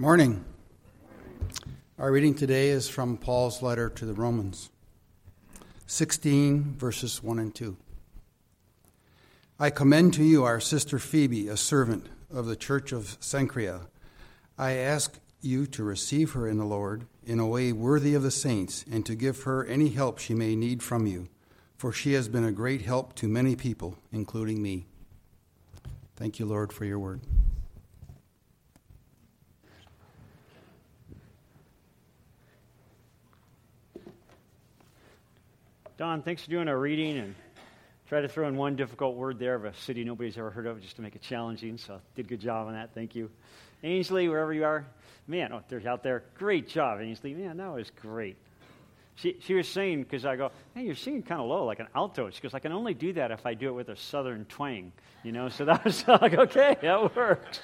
Morning. Our reading today is from Paul's letter to the Romans, 16, verses 1 and 2. I commend to you our sister Phoebe, a servant of the church of Cenchrea. I ask you to receive her in the Lord in a way worthy of the saints, and to give her any help she may need from you, for she has been a great help to many people, including me. Thank you, Lord, for your word. Don, thanks for doing our reading and try to throw in one difficult word there of a city nobody's ever heard of just to make it challenging. So did a good job on that. Thank you. Ainsley, wherever you are, man, oh, they're out there. Great job, Ainsley. Man, that was great. She, she was singing because I go, hey, you're singing kind of low, like an alto. She goes, I can only do that if I do it with a southern twang, you know? So that was like, okay, that works.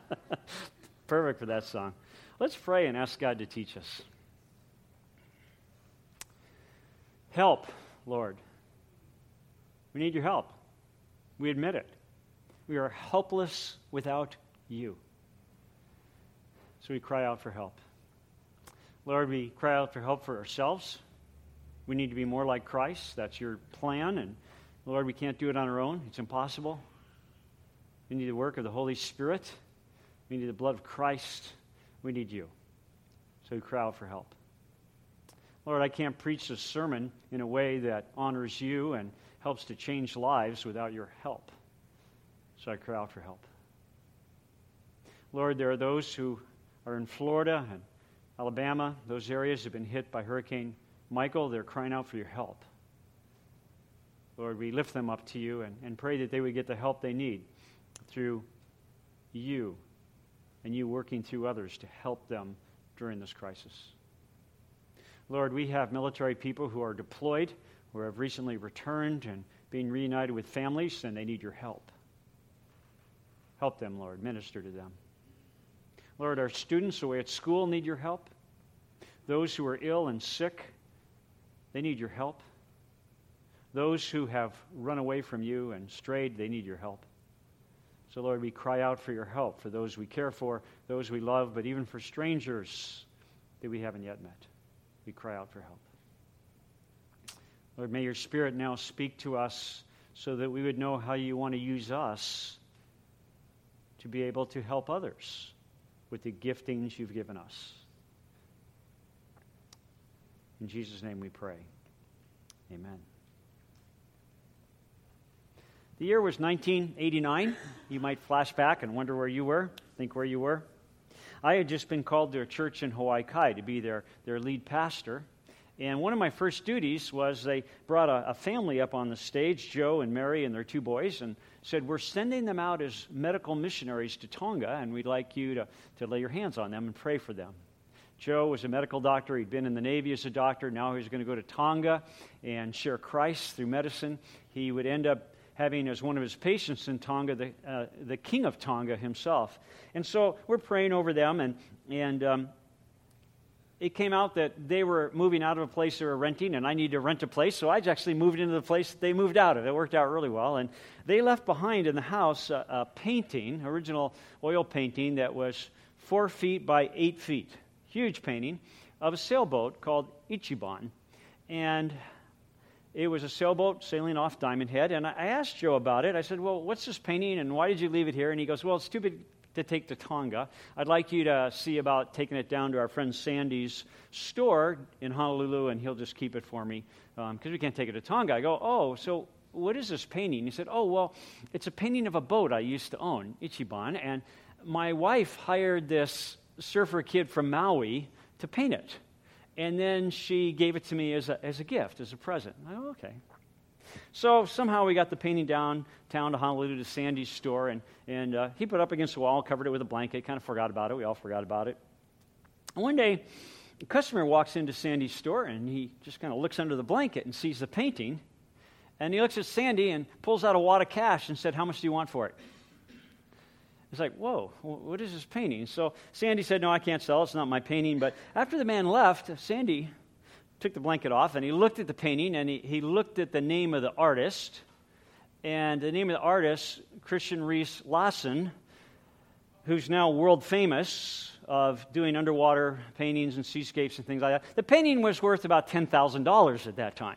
Perfect for that song. Let's pray and ask God to teach us. Help, Lord. We need your help. We admit it. We are helpless without you. So we cry out for help. Lord, we cry out for help for ourselves. We need to be more like Christ. That's your plan. And Lord, we can't do it on our own, it's impossible. We need the work of the Holy Spirit. We need the blood of Christ. We need you. So we cry out for help. Lord, I can't preach this sermon in a way that honors you and helps to change lives without your help. So I cry out for help. Lord, there are those who are in Florida and Alabama. Those areas have been hit by Hurricane Michael. They're crying out for your help. Lord, we lift them up to you and, and pray that they would get the help they need through you and you working through others to help them during this crisis. Lord, we have military people who are deployed, who have recently returned and being reunited with families, and they need your help. Help them, Lord. Minister to them. Lord, our students away at school need your help. Those who are ill and sick, they need your help. Those who have run away from you and strayed, they need your help. So, Lord, we cry out for your help for those we care for, those we love, but even for strangers that we haven't yet met we cry out for help. Lord, may your Spirit now speak to us so that we would know how you want to use us to be able to help others with the giftings you've given us. In Jesus' name we pray. Amen. The year was 1989. You might flash back and wonder where you were, think where you were. I had just been called to a church in Hawaii Kai to be their, their lead pastor. And one of my first duties was they brought a, a, family up on the stage, Joe and Mary and their two boys, and said, We're sending them out as medical missionaries to Tonga, and we'd like you to, to lay your hands on them and pray for them. Joe was a medical doctor. He'd been in the Navy as a doctor. Now he was going to go to Tonga and share Christ through medicine. He would end up having as one of his patients in Tonga the, uh, the king of Tonga himself. And so we're praying over them, and, and um, it came out that they were moving out of a place they were renting, and I needed to rent a place, so I actually moved into the place they moved out of. It worked out really well. And they left behind in the house a, a painting, original oil painting, that was four feet by eight feet, huge painting, of a sailboat called Ichiban. And it was a sailboat sailing off Diamond Head. And I asked Joe about it. I said, Well, what's this painting and why did you leave it here? And he goes, Well, it's too big to take to Tonga. I'd like you to see about taking it down to our friend Sandy's store in Honolulu, and he'll just keep it for me because um, we can't take it to Tonga. I go, Oh, so what is this painting? He said, Oh, well, it's a painting of a boat I used to own, Ichiban, and my wife hired this surfer kid from Maui to paint it. And then she gave it to me as a, as a gift, as a present. I, okay. So somehow we got the painting downtown to Honolulu to Sandy's store, and, and uh, he put it up against the wall, covered it with a blanket, kind of forgot about it. We all forgot about it. And one day, a customer walks into Sandy's store, and he just kind of looks under the blanket and sees the painting. And he looks at Sandy and pulls out a wad of cash and said, How much do you want for it? It's like, whoa, what is this painting? So Sandy said, no, I can't sell it. It's not my painting. But after the man left, Sandy took the blanket off and he looked at the painting and he, he looked at the name of the artist. And the name of the artist, Christian Riese Lassen, who's now world famous, of doing underwater paintings and seascapes and things like that. The painting was worth about $10,000 at that time.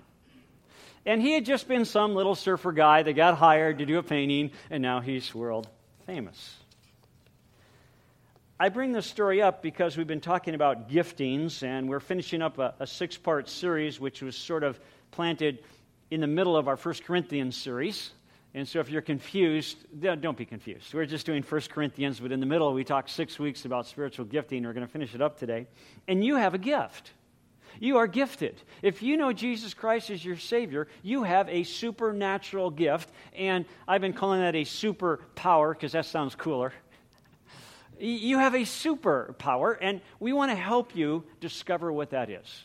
And he had just been some little surfer guy that got hired to do a painting, and now he's world famous. I bring this story up because we've been talking about giftings, and we're finishing up a, a six part series, which was sort of planted in the middle of our First Corinthians series. And so if you're confused, don't be confused. We're just doing 1 Corinthians, but in the middle, we talked six weeks about spiritual gifting. We're going to finish it up today. And you have a gift. You are gifted. If you know Jesus Christ as your Savior, you have a supernatural gift. And I've been calling that a superpower because that sounds cooler. You have a superpower, and we want to help you discover what that is.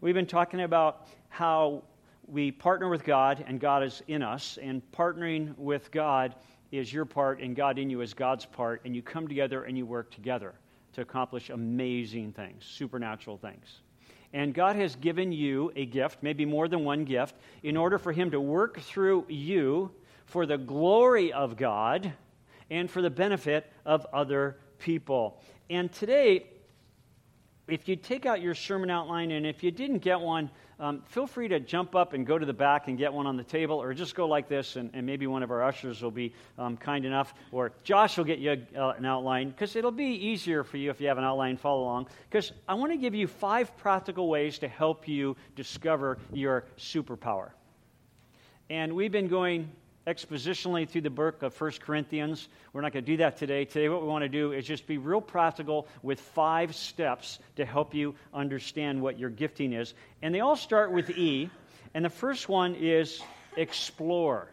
We've been talking about how we partner with God and God is in us, and partnering with God is your part and God in you is God's part, and you come together and you work together to accomplish amazing things, supernatural things. And God has given you a gift, maybe more than one gift, in order for Him to work through you for the glory of God and for the benefit of other people. And today, if you take out your sermon outline, and if you didn't get one, um, feel free to jump up and go to the back and get one on the table, or just go like this, and, and maybe one of our ushers will be um, kind enough, or Josh will get you uh, an outline, because it'll be easier for you if you have an outline, follow along. Because I want to give you five practical ways to help you discover your superpower. And we've been going expositionally through the book of 1 Corinthians. We're not going to do that today. Today, what we want to do is just be real practical with five steps to help you understand what your gifting is. And they all start with E. And the first one is explore.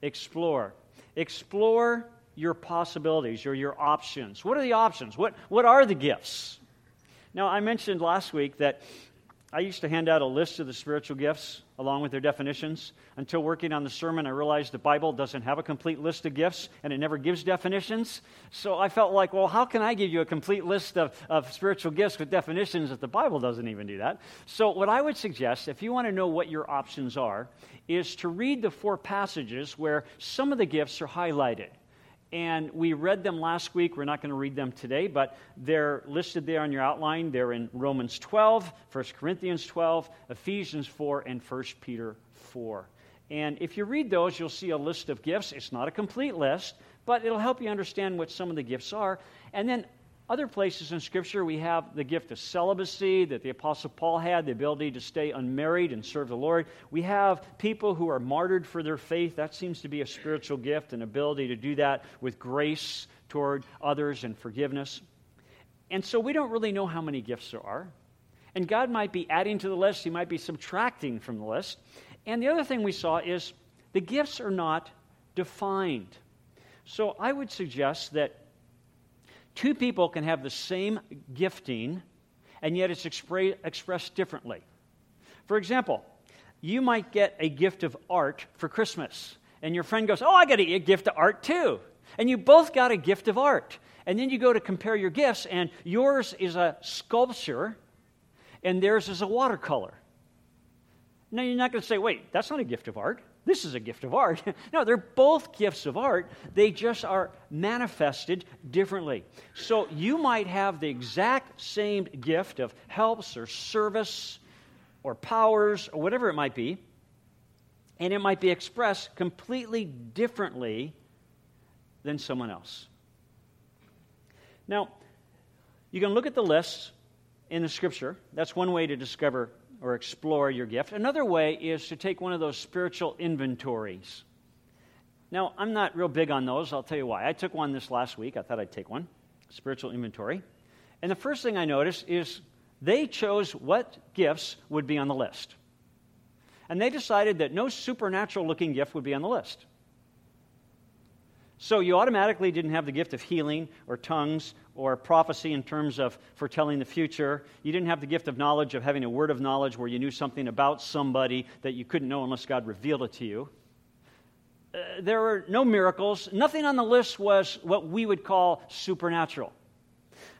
Explore. Explore your possibilities or your options. What are the options? What, what are the gifts? Now, I mentioned last week that I used to hand out a list of the spiritual gifts along with their definitions. Until working on the sermon, I realized the Bible doesn't have a complete list of gifts and it never gives definitions. So I felt like, well, how can I give you a complete list of, of spiritual gifts with definitions if the Bible doesn't even do that? So, what I would suggest, if you want to know what your options are, is to read the four passages where some of the gifts are highlighted and we read them last week. We're not going to read them today, but they're listed there on your outline. They're in Romans 12, 1 Corinthians 12, Ephesians 4, and 1 Peter 4. And if you read those, you'll see a list of gifts. It's not a complete list, but it'll help you understand what some of the gifts are. And then other places in Scripture, we have the gift of celibacy that the Apostle Paul had, the ability to stay unmarried and serve the Lord. We have people who are martyred for their faith. That seems to be a spiritual gift, an ability to do that with grace toward others and forgiveness. And so we don't really know how many gifts there are. And God might be adding to the list, He might be subtracting from the list. And the other thing we saw is the gifts are not defined. So I would suggest that Two people can have the same gifting, and yet it's expre- expressed differently. For example, you might get a gift of art for Christmas, and your friend goes, Oh, I got a gift of art too. And you both got a gift of art. And then you go to compare your gifts, and yours is a sculpture, and theirs is a watercolor. Now, you're not going to say, Wait, that's not a gift of art this is a gift of art. no, they're both gifts of art. They just are manifested differently. So you might have the exact same gift of helps or service or powers or whatever it might be, and it might be expressed completely differently than someone else. Now, you can look at the lists in the scripture. That's one way to discover or explore your gift. Another way is to take one of those spiritual inventories. Now, I'm not real big on those. I'll tell you why. I took one this last week. I thought I'd take one spiritual inventory. And the first thing I noticed is they chose what gifts would be on the list. And they decided that no supernatural looking gift would be on the list. So you automatically didn't have the gift of healing or tongues or prophecy in terms of foretelling the future. You didn't have the gift of knowledge of having a word of knowledge where you knew something about somebody that you couldn't know unless God revealed it to you. Uh, there were no miracles. Nothing on the list was what we would call supernatural.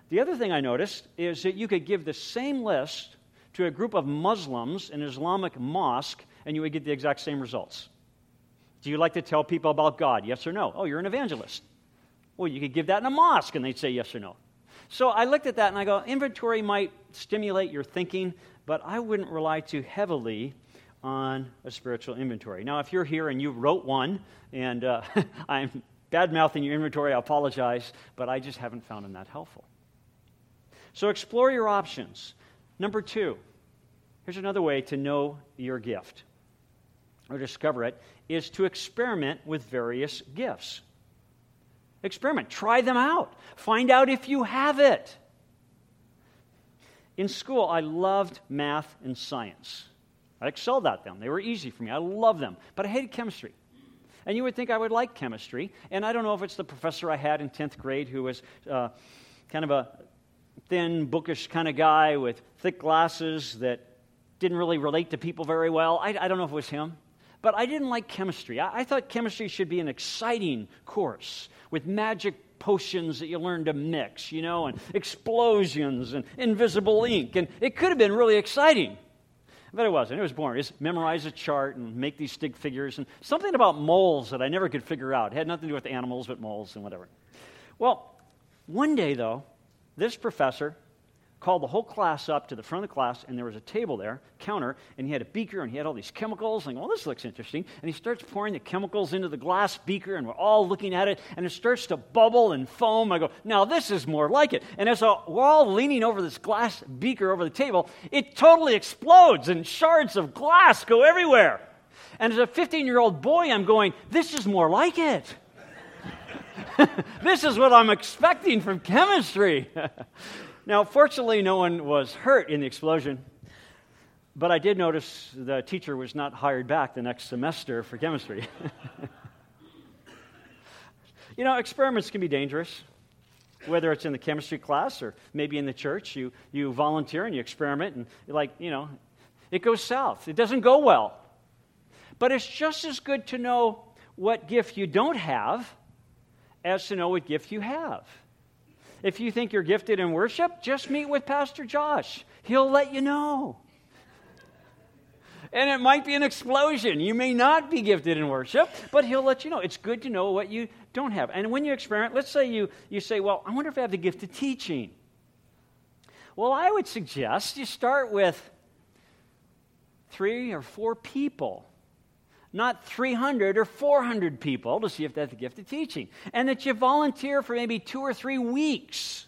The other thing I noticed is that you could give the same list to a group of Muslims in an Islamic mosque and you would get the exact same results. Do you like to tell people about God? Yes or no? Oh, you're an evangelist. Well, you could give that in a mosque and they'd say yes or no. So I looked at that and I go, inventory might stimulate your thinking, but I wouldn't rely too heavily on a spiritual inventory. Now, if you're here and you wrote one, and uh, I'm bad mouthing your inventory, I apologize, but I just haven't found them that helpful. So explore your options. Number two, here's another way to know your gift or discover it is to experiment with various gifts. Experiment. Try them out. Find out if you have it. In school, I loved math and science. I excelled at them. They were easy for me. I loved them. But I hated chemistry. And you would think I would like chemistry. And I don't know if it's the professor I had in 10th grade who was uh, kind of a thin, bookish kind of guy with thick glasses that didn't really relate to people very well. I, I don't know if it was him. But I didn't like chemistry. I, I thought chemistry should be an exciting course with magic potions that you learn to mix, you know, and explosions and invisible ink. And it could have been really exciting. But it wasn't. It was boring. Just memorize a chart and make these stick figures and something about moles that I never could figure out. It had nothing to do with animals, but moles and whatever. Well, one day, though, this professor called the whole class up to the front of the class, and there was a table there, counter, and he had a beaker, and he had all these chemicals. And well, this looks interesting. And he starts pouring the chemicals into the glass beaker, and we're all looking at it, and it starts to bubble and foam. I go, now this is more like it. And as we're all leaning over this glass beaker over the table, it totally explodes, and shards of glass go everywhere. And as a 15 year old boy, I'm going, this is more like it. this is what I'm expecting from chemistry. Now, fortunately, no one was hurt in the explosion, but I did notice the teacher was not hired back the next semester for chemistry. you know, experiments can be dangerous, whether it's in the chemistry class or maybe in the church. You, you volunteer and you experiment, and like, you know, it goes south. It doesn't go well. But it's just as good to know what gift you don't have as to know what gift you have. If you think you're gifted in worship, just meet with Pastor Josh. He'll let you know. And it might be an explosion. You may not be gifted in worship, but he'll let you know. It's good to know what you don't have. And when you experiment, let's say you, you say, Well, I wonder if I have the gift of teaching. Well, I would suggest you start with three or four people not 300 or 400 people to see if that's the gift of teaching. And that you volunteer for maybe two or three weeks,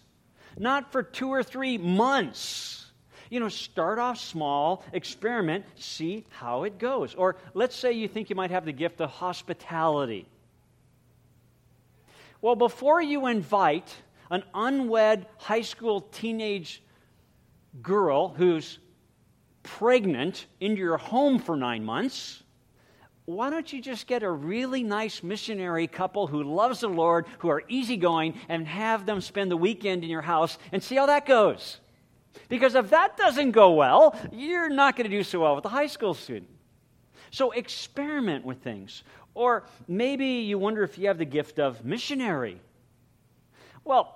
not for two or three months. You know, start off small, experiment, see how it goes. Or let's say you think you might have the gift of hospitality. Well, before you invite an unwed high school teenage girl who's pregnant into your home for nine months, why don't you just get a really nice missionary couple who loves the Lord, who are easygoing, and have them spend the weekend in your house and see how that goes? Because if that doesn't go well, you're not going to do so well with the high school student. So experiment with things. Or maybe you wonder if you have the gift of missionary. Well,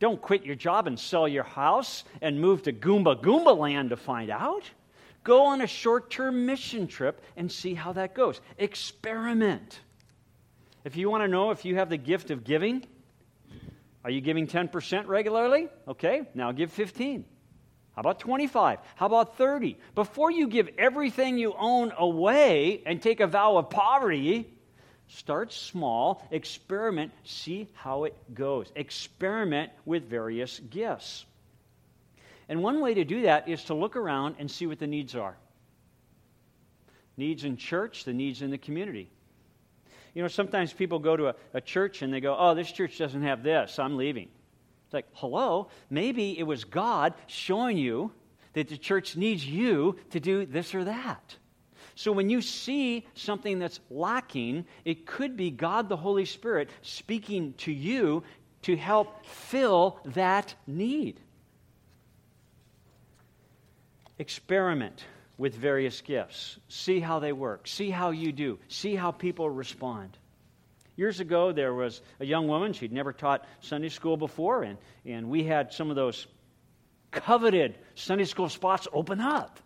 don't quit your job and sell your house and move to Goomba Goomba land to find out. Go on a short term mission trip and see how that goes. Experiment. If you want to know if you have the gift of giving, are you giving 10% regularly? Okay, now give 15. How about 25? How about 30? Before you give everything you own away and take a vow of poverty, start small, experiment, see how it goes. Experiment with various gifts. And one way to do that is to look around and see what the needs are needs in church, the needs in the community. You know, sometimes people go to a, a, church and they go, oh, this church doesn't have this, I'm leaving. It's like, hello, maybe it was God showing you that the church needs you to do this or that. So when you see something that's lacking, it could be God the Holy Spirit speaking to you to help fill that need experiment with various gifts. See how they work. See how you do. See how people respond. Years ago, there was a young woman. She'd never taught Sunday school before, and, and we had some of those coveted Sunday school spots open up.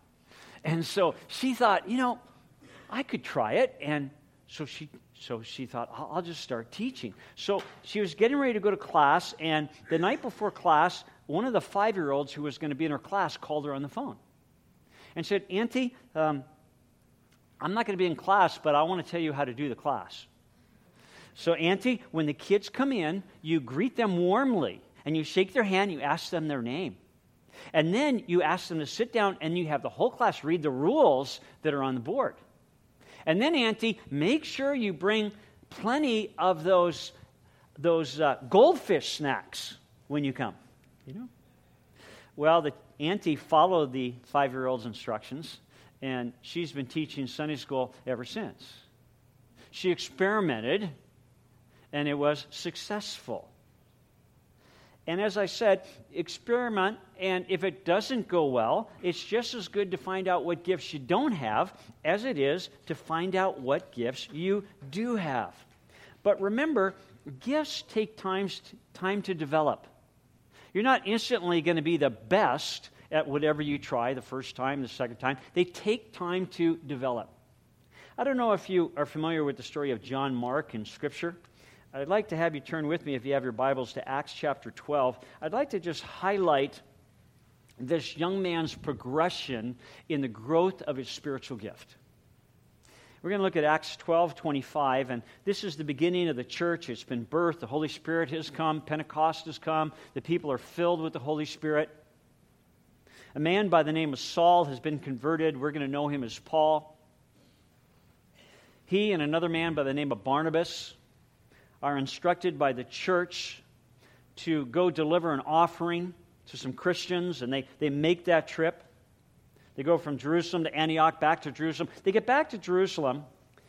And so she thought, you know, I could try it. And so she so she thought I'll, I'll just start teaching so she was getting ready to go to class and the night before class one of the five year olds who was going to be in her class called her on the phone and said auntie um, i'm not going to be in class but i want to tell you how to do the class so auntie when the kids come in you greet them warmly and you shake their hand you ask them their name and then you ask them to sit down and you have the whole class read the rules that are on the board and then, Auntie, make sure you bring plenty of those, those uh, goldfish snacks when you come. You know? Well, the Auntie followed the five year old's instructions, and she's been teaching Sunday school ever since. She experimented, and it was successful. And as I said, experiment, and if it doesn't go well, it's just as good to find out what gifts you don't have as it is to find out what gifts you do have. But remember, gifts take time, time to develop. You're not instantly going to be the best at whatever you try the first time, the second time. They take time to develop. I don't know if you are familiar with the story of John Mark in Scripture. I'd like to have you turn with me, if you have your Bibles, to Acts chapter 12. I'd like to just highlight this young man's progression in the growth of his spiritual gift. We're going to look at Acts 12 25, and this is the beginning of the church. It's been birthed. The Holy Spirit has come. Pentecost has come. The people are filled with the Holy Spirit. A man by the name of Saul has been converted. We're going to know him as Paul. He and another man by the name of Barnabas are instructed by the church to go deliver an offering to some Christians, and they, they make that trip. They go from Jerusalem to Antioch, back to Jerusalem. They get back to Jerusalem,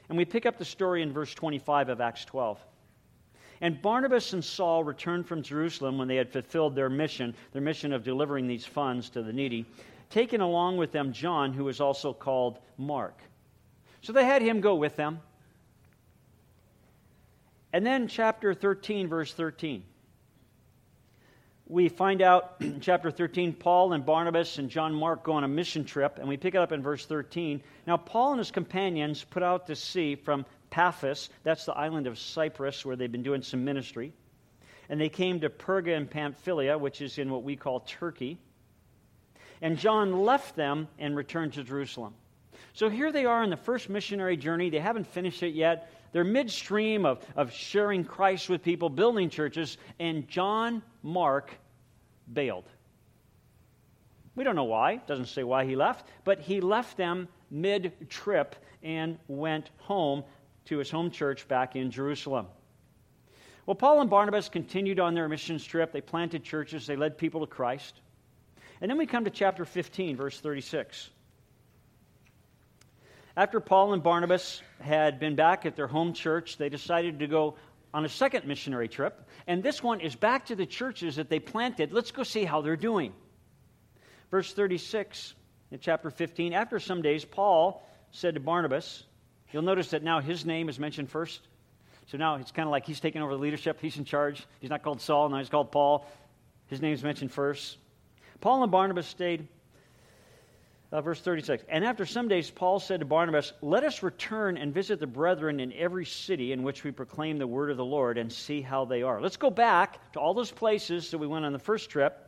and we pick up the story in verse 25 of Acts 12. And Barnabas and Saul returned from Jerusalem when they had fulfilled their mission, their mission of delivering these funds to the needy, taking along with them John, who was also called Mark. So they had him go with them. And then, chapter 13, verse 13. We find out in chapter 13, Paul and Barnabas and John Mark go on a mission trip, and we pick it up in verse 13. Now, Paul and his companions put out to sea from Paphos, that's the island of Cyprus where they've been doing some ministry. And they came to Perga and Pamphylia, which is in what we call Turkey. And John left them and returned to Jerusalem. So here they are in the first missionary journey. They haven't finished it yet. They're midstream of, of sharing Christ with people, building churches, and John Mark bailed. We don't know why, doesn't say why he left, but he left them mid trip and went home to his home church back in Jerusalem. Well, Paul and Barnabas continued on their mission trip. They planted churches, they led people to Christ. And then we come to chapter 15, verse 36. After Paul and Barnabas had been back at their home church, they decided to go on a second missionary trip. And this one is back to the churches that they planted. Let's go see how they're doing. Verse 36 in chapter 15 After some days, Paul said to Barnabas, You'll notice that now his name is mentioned first. So now it's kind of like he's taking over the leadership. He's in charge. He's not called Saul, now he's called Paul. His name is mentioned first. Paul and Barnabas stayed uh, verse 36. And after some days, Paul said to Barnabas, Let us return and visit the brethren in every city in which we proclaim the word of the Lord and see how they are. Let's go back to all those places that we went on the first trip.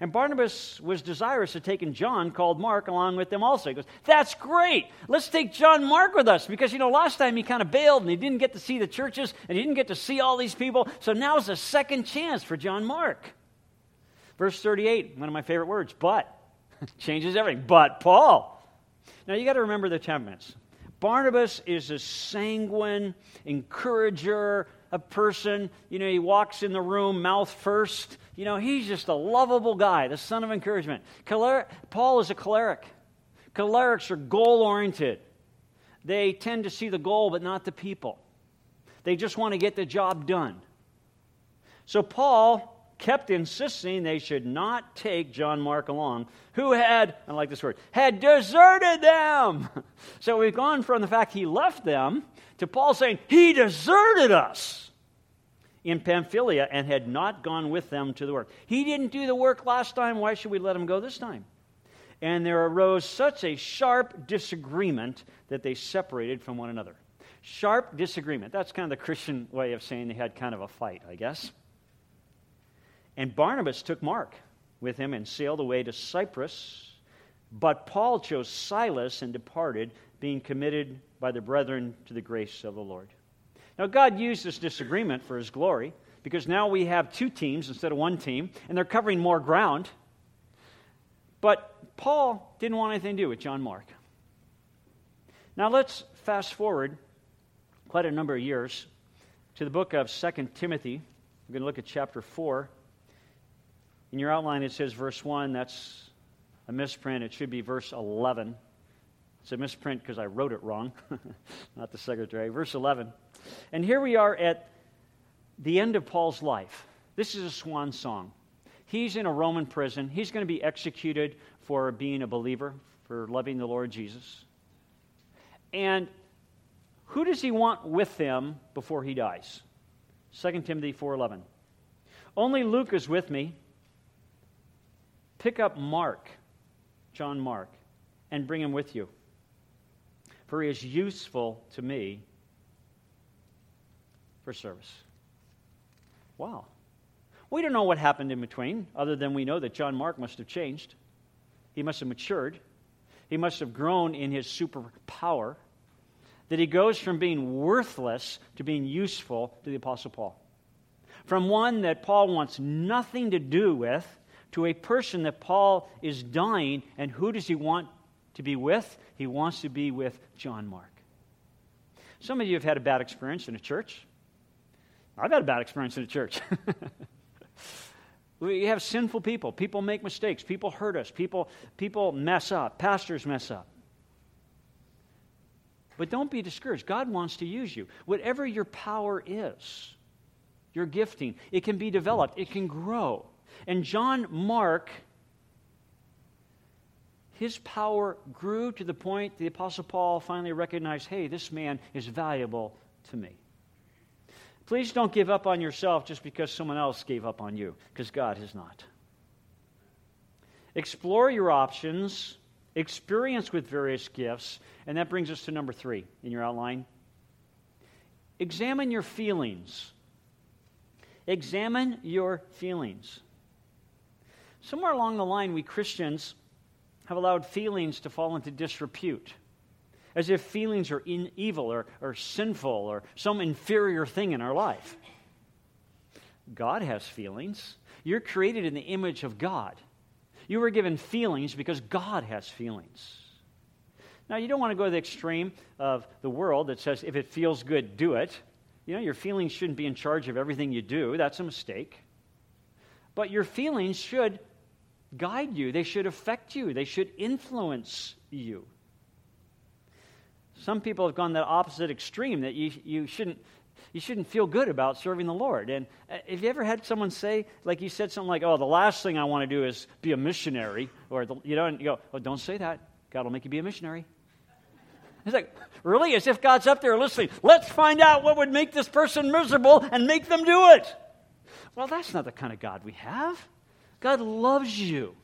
And Barnabas was desirous of taking John, called Mark, along with them also. He goes, That's great. Let's take John Mark with us. Because, you know, last time he kind of bailed and he didn't get to see the churches and he didn't get to see all these people. So now's a second chance for John Mark. Verse 38, one of my favorite words, but. Changes everything. But Paul. Now you got to remember the temperaments. Barnabas is a sanguine encourager, a person, you know, he walks in the room mouth first. You know, he's just a lovable guy, the son of encouragement. Paul is a choleric. Cholerics are goal oriented. They tend to see the goal but not the people. They just want to get the job done. So Paul kept insisting they should not take John Mark along, who had, I like this word, had deserted them. So we've gone from the fact he left them to Paul saying he deserted us in Pamphylia and had not gone with them to the work. He didn't do the work last time. Why should we let him go this time? And there arose such a sharp disagreement that they separated from one another. Sharp disagreement. That's kind of the Christian way of saying they had kind of a fight, I guess. And Barnabas took Mark with him and sailed away to Cyprus. But Paul chose Silas and departed, being committed by the brethren to the grace of the Lord. Now, God used this disagreement for his glory because now we have two teams instead of one team, and they're covering more ground. But Paul didn't want anything to do with John Mark. Now, let's fast forward quite a number of years to the book of 2 Timothy. We're going to look at chapter 4. In your outline, it says verse 1. That's a misprint. It should be verse 11. It's a misprint because I wrote it wrong, not the secretary. Verse 11. And here we are at the end of Paul's life. This is a swan song. He's in a Roman prison. He's going to be executed for being a believer, for loving the Lord Jesus. And who does he want with him before he dies? 2 Timothy 4:11. Only Luke is with me Pick up Mark, John Mark, and bring him with you, for he is useful to me for service. Wow. We don't know what happened in between, other than we know that John Mark must have changed. He must have matured. He must have grown in his superpower. That he goes from being worthless to being useful to the Apostle Paul. From one that Paul wants nothing to do with to a person that Paul is dying, and who does he want to be with? He wants to be with John Mark. Some of you have had a bad experience in a church. I've had a bad experience in a church. we have sinful people. People make mistakes. People hurt us. People, people mess up. Pastors mess up. But don't be discouraged. God wants to use you. Whatever your power is, your gifting, it can be developed, it can grow. And John Mark, his power grew to the point the Apostle Paul finally recognized hey, this man is valuable to me. Please don't give up on yourself just because someone else gave up on you, because God has not. Explore your options, experience with various gifts, and that brings us to number three in your outline. Examine your feelings. Examine your feelings. Somewhere along the line, we Christians have allowed feelings to fall into disrepute, as if feelings are in evil or, or sinful or some inferior thing in our life. God has feelings. You're created in the image of God. You were given feelings because God has feelings. Now, you don't want to go to the extreme of the world that says if it feels good, do it. You know, your feelings shouldn't be in charge of everything you do. That's a mistake. But your feelings should guide you, they should affect you, they should influence you. Some people have gone that opposite extreme that you, you, shouldn't, you shouldn't feel good about serving the Lord. And uh, have you ever had someone say, like you said something like, oh, the last thing I want to do is be a missionary? Or, the, you know, and you go, oh, don't say that. God will make you be a missionary. It's like, really? As if God's up there listening. Let's find out what would make this person miserable and make them do it. Well, that's not the kind of God we have. God loves you.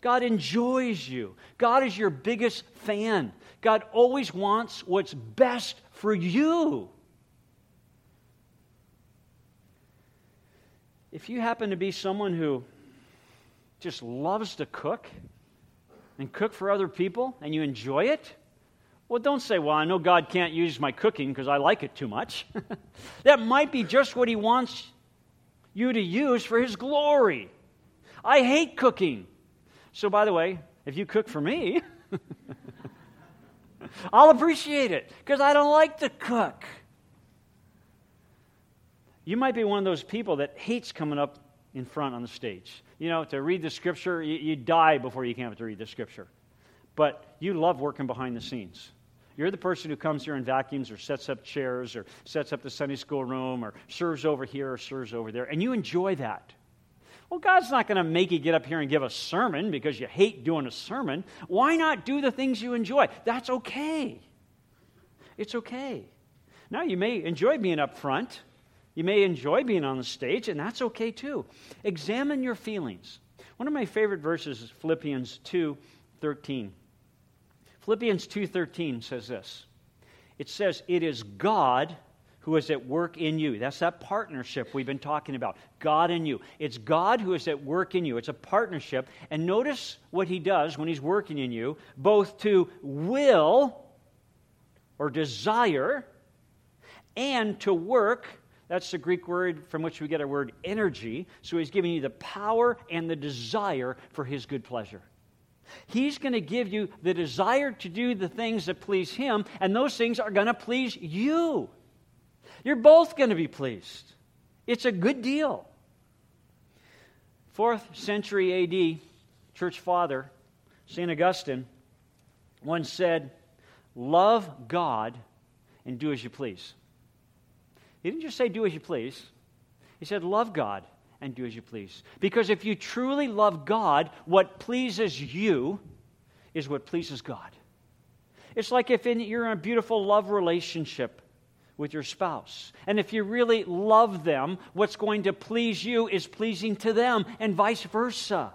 God enjoys you. God is your biggest fan. God always wants what's best for you. If you happen to be someone who just loves to cook and cook for other people and you enjoy it, well, don't say, Well, I know God can't use my cooking because I like it too much. that might be just what He wants you to use for His glory. I hate cooking. So, by the way, if you cook for me, I'll appreciate it because I don't like to cook. You might be one of those people that hates coming up in front on the stage. You know, to read the scripture, you, you die before you can to read the scripture. But you love working behind the scenes. You're the person who comes here and vacuums or sets up chairs or sets up the Sunday school room or serves over here or serves over there, and you enjoy that. Well, God's not going to make you get up here and give a sermon because you hate doing a sermon. Why not do the things you enjoy? That's okay. It's okay. Now, you may enjoy being up front, you may enjoy being on the stage, and that's okay too. Examine your feelings. One of my favorite verses is Philippians 2 13. Philippians 2:13 says this. it says it is God who is at work in you. That's that partnership we've been talking about. God in you. It's God who is at work in you. It's a partnership. And notice what he does when he's working in you, both to will or desire and to work. That's the Greek word from which we get our word energy. So he's giving you the power and the desire for his good pleasure. He's going to give you the desire to do the things that please him, and those things are going to please you. You're both going to be pleased. It's a good deal. Fourth century AD, church father, St. Augustine, once said, Love God and do as you please. He didn't just say do as you please, he said, Love God and do as you please. Because if you truly love God, what pleases you is what pleases God. It's like if in, you're in a beautiful love relationship with your spouse. And if you really love them, what's going to please you is pleasing to them, and vice versa.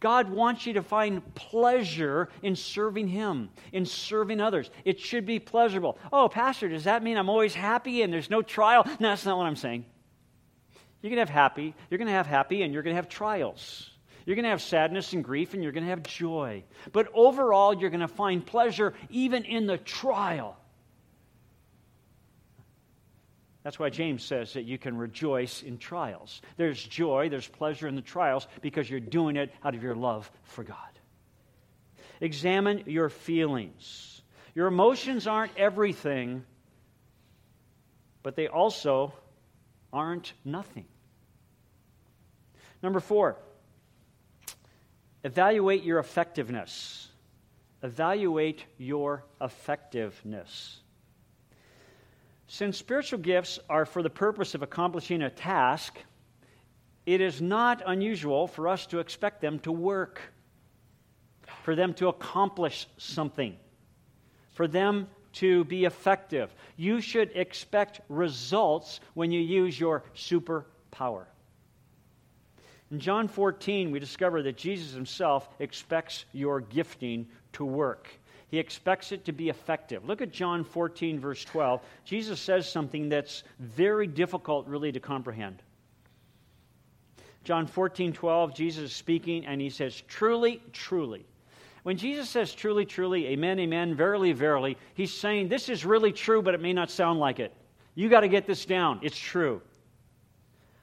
God wants you to find pleasure in serving Him, in serving others. It should be pleasurable. Oh, Pastor, does that mean I'm always happy and there's no trial? No, that's not what I'm saying. You're going to have happy, you're going to have happy, and you're going to have trials. You're going to have sadness and grief, and you're going to have joy. But overall, you're going to find pleasure even in the trial. That's why James says that you can rejoice in trials. There's joy, there's pleasure in the trials because you're doing it out of your love for God. Examine your feelings. Your emotions aren't everything, but they also aren't nothing. Number four, evaluate your effectiveness. Evaluate your effectiveness. Since spiritual gifts are for the purpose of accomplishing a task, it is not unusual for us to expect them to work, for them to accomplish something, for them to be effective. You should expect results when you use your superpower. In John 14, we discover that Jesus himself expects your gifting to work. He expects it to be effective. Look at John 14, verse 12. Jesus says something that's very difficult, really, to comprehend. John 14, 12, Jesus is speaking, and he says, Truly, truly. When Jesus says truly, truly, amen, amen, verily, verily, he's saying this is really true, but it may not sound like it. You got to get this down. It's true.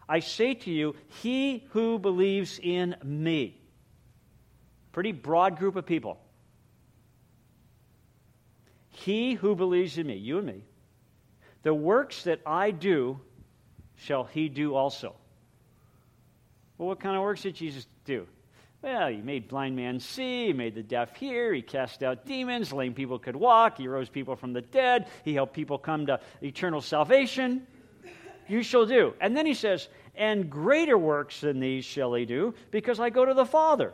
I say to you, he who believes in me. Pretty broad group of people. He who believes in me, you and me, the works that I do shall he do also. Well, what kind of works did Jesus do? Well, he made blind man see, he made the deaf hear, he cast out demons, lame people could walk, he rose people from the dead, he helped people come to eternal salvation. You shall do. And then he says, And greater works than these shall he do, because I go to the Father.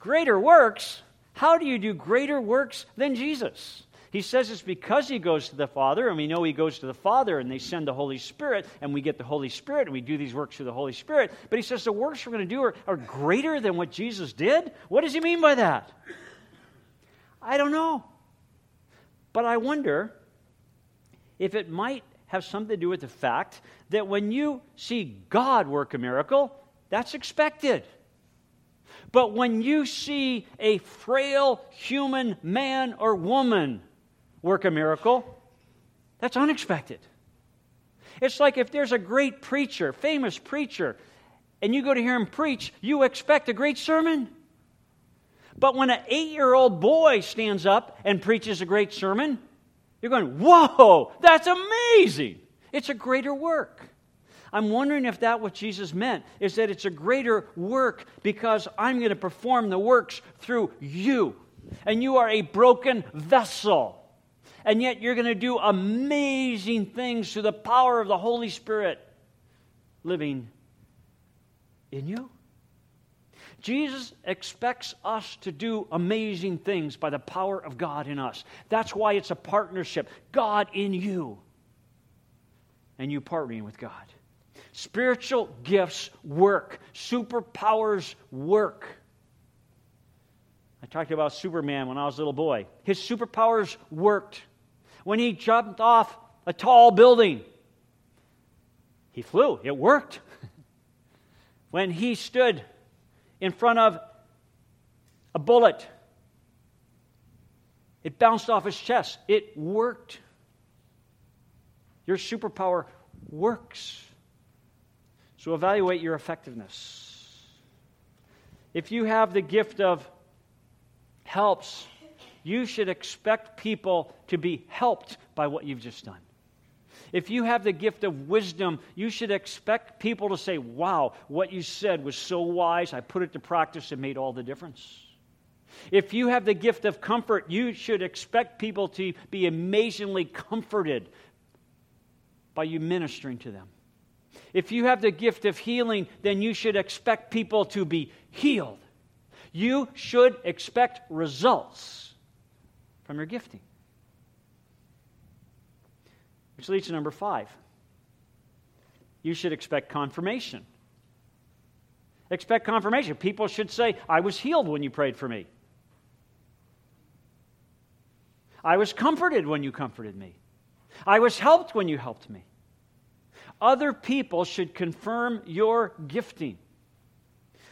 Greater works? How do you do greater works than Jesus? He says it's because he goes to the Father, and we know he goes to the Father, and they send the Holy Spirit, and we get the Holy Spirit, and we do these works through the Holy Spirit. But he says the works we're going to do are, are greater than what Jesus did. What does he mean by that? I don't know. But I wonder if it might have something to do with the fact that when you see God work a miracle, that's expected. But when you see a frail human man or woman work a miracle, that's unexpected. It's like if there's a great preacher, famous preacher, and you go to hear him preach, you expect a great sermon. But when an eight year old boy stands up and preaches a great sermon, you're going, Whoa, that's amazing! It's a greater work. I'm wondering if that what Jesus meant is that it's a greater work because I'm going to perform the works through you. And you are a broken vessel. And yet you're going to do amazing things through the power of the Holy Spirit living in you. Jesus expects us to do amazing things by the power of God in us. That's why it's a partnership. God in you, and you partnering with God. Spiritual gifts work, superpowers work. I talked about Superman when I was a little boy. His superpowers worked. When he jumped off a tall building, he flew. It worked. when he stood in front of a bullet, it bounced off his chest. It worked. Your superpower works. So evaluate your effectiveness. If you have the gift of helps, you should expect people to be helped by what you've just done. If you have the gift of wisdom, you should expect people to say, Wow, what you said was so wise. I put it to practice and made all the difference. If you have the gift of comfort, you should expect people to be amazingly comforted by you ministering to them. If you have the gift of healing, then you should expect people to be healed. You should expect results from your gifting. Which leads to number five. You should expect confirmation. Expect confirmation. People should say, I was healed when you prayed for me. I was comforted when you comforted me. I was helped when you helped me. Other people should confirm your gifting.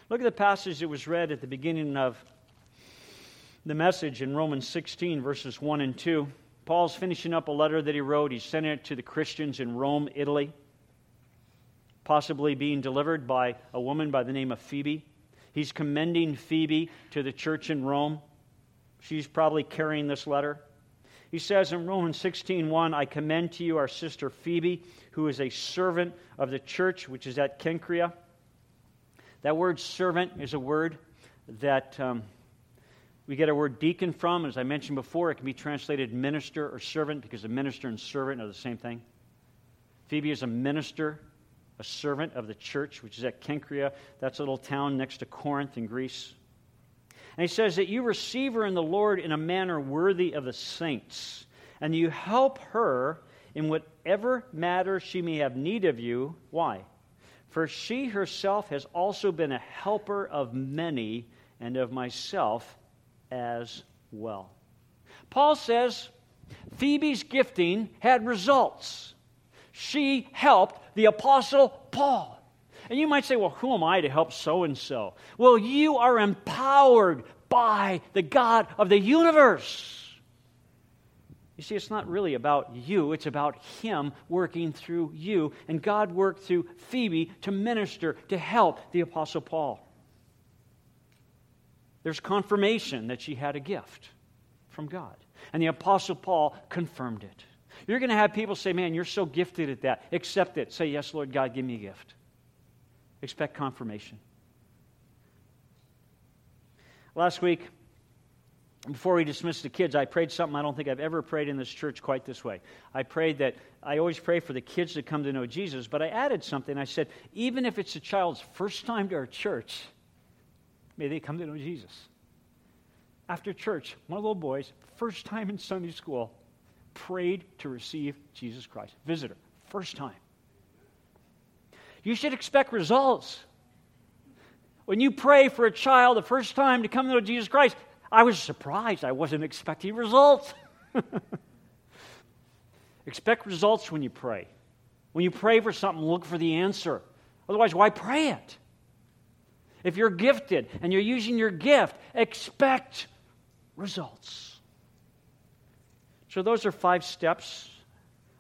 Look at the passage that was read at the beginning of the message in Romans 16, verses 1 and 2. Paul's finishing up a letter that he wrote. He's sending it to the Christians in Rome, Italy, possibly being delivered by a woman by the name of Phoebe. He's commending Phoebe to the church in Rome. She's probably carrying this letter. He says in Romans 16:1, I commend to you our sister Phoebe, who is a servant of the church which is at Cenchrea. That word servant is a word that um, we get our word deacon from. As I mentioned before, it can be translated minister or servant because a minister and servant are the same thing. Phoebe is a minister, a servant of the church, which is at Cenchrea. That's a little town next to Corinth in Greece. And he says that you receive her in the Lord in a manner worthy of the saints, and you help her in whatever matter she may have need of you. Why? For she herself has also been a helper of many and of myself as well. Paul says Phoebe's gifting had results. She helped the Apostle Paul. And you might say, well, who am I to help so and so? Well, you are empowered by the God of the universe. You see, it's not really about you, it's about Him working through you. And God worked through Phoebe to minister, to help the Apostle Paul there's confirmation that she had a gift from God. And the Apostle Paul confirmed it. You're going to have people say, Man, you're so gifted at that. Accept it. Say, Yes, Lord God, give me a gift. Expect confirmation. Last week, before we dismissed the kids, I prayed something I don't think I've ever prayed in this church quite this way. I prayed that I always pray for the kids to come to know Jesus, but I added something. I said, even if it's a child's first time to our church, May they come to know Jesus. After church, one of the little boys, first time in Sunday school, prayed to receive Jesus Christ. Visitor, first time. You should expect results. When you pray for a child the first time to come to know Jesus Christ, I was surprised. I wasn't expecting results. expect results when you pray. When you pray for something, look for the answer. Otherwise, why pray it? If you're gifted and you're using your gift, expect results. So, those are five steps.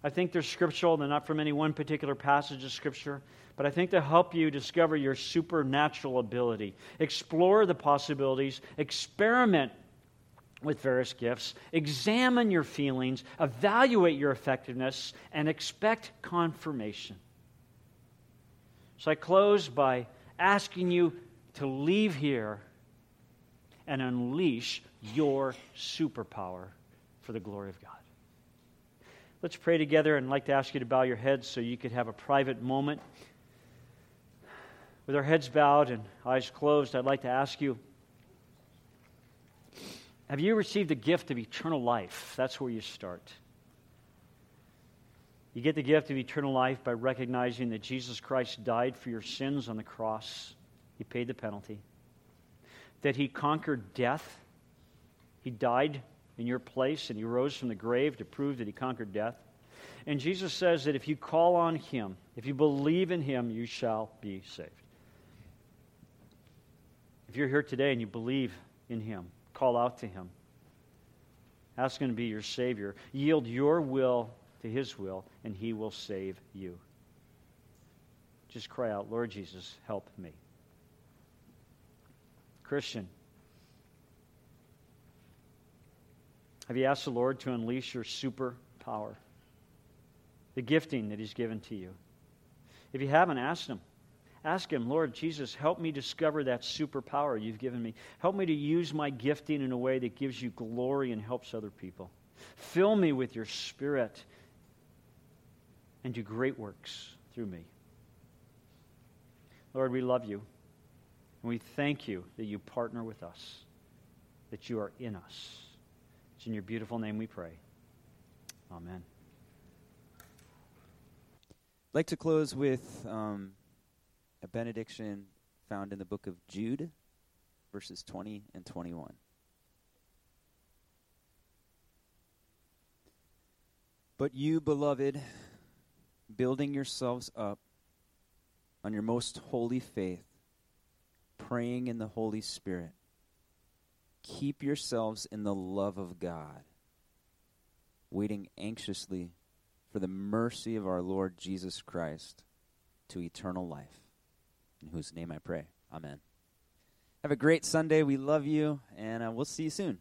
I think they're scriptural. They're not from any one particular passage of Scripture, but I think they help you discover your supernatural ability. Explore the possibilities, experiment with various gifts, examine your feelings, evaluate your effectiveness, and expect confirmation. So I close by asking you to leave here and unleash your superpower for the glory of God. Let's pray together and I'd like to ask you to bow your heads so you could have a private moment. With our heads bowed and eyes closed, I'd like to ask you Have you received the gift of eternal life? That's where you start. You get the gift of eternal life by recognizing that Jesus Christ died for your sins on the cross. He paid the penalty. That he conquered death He died in your place and he rose from the grave to prove that he conquered death. And Jesus says that if you call on him, if you believe in him, you shall be saved. If you're here today and you believe in him, call out to him. Ask him to be your Savior. Yield your will to his will, and he will save you. Just cry out, Lord Jesus, help me. Christian, have you asked the Lord to unleash your superpower? The gifting that He's given to you. If you haven't, asked Him. Ask Him, Lord Jesus, help me discover that superpower you've given me. Help me to use my gifting in a way that gives you glory and helps other people. Fill me with your Spirit and do great works through me. Lord, we love you. And we thank you that you partner with us, that you are in us. It's in your beautiful name we pray. Amen. I'd like to close with um, a benediction found in the book of Jude, verses 20 and 21. But you, beloved, building yourselves up on your most holy faith, praying in the Holy Spirit. Keep yourselves in the love of God, waiting anxiously for the mercy of our Lord Jesus Christ to eternal life. In whose name I pray. Amen. Have a great Sunday. We love you, and uh, we'll see you soon.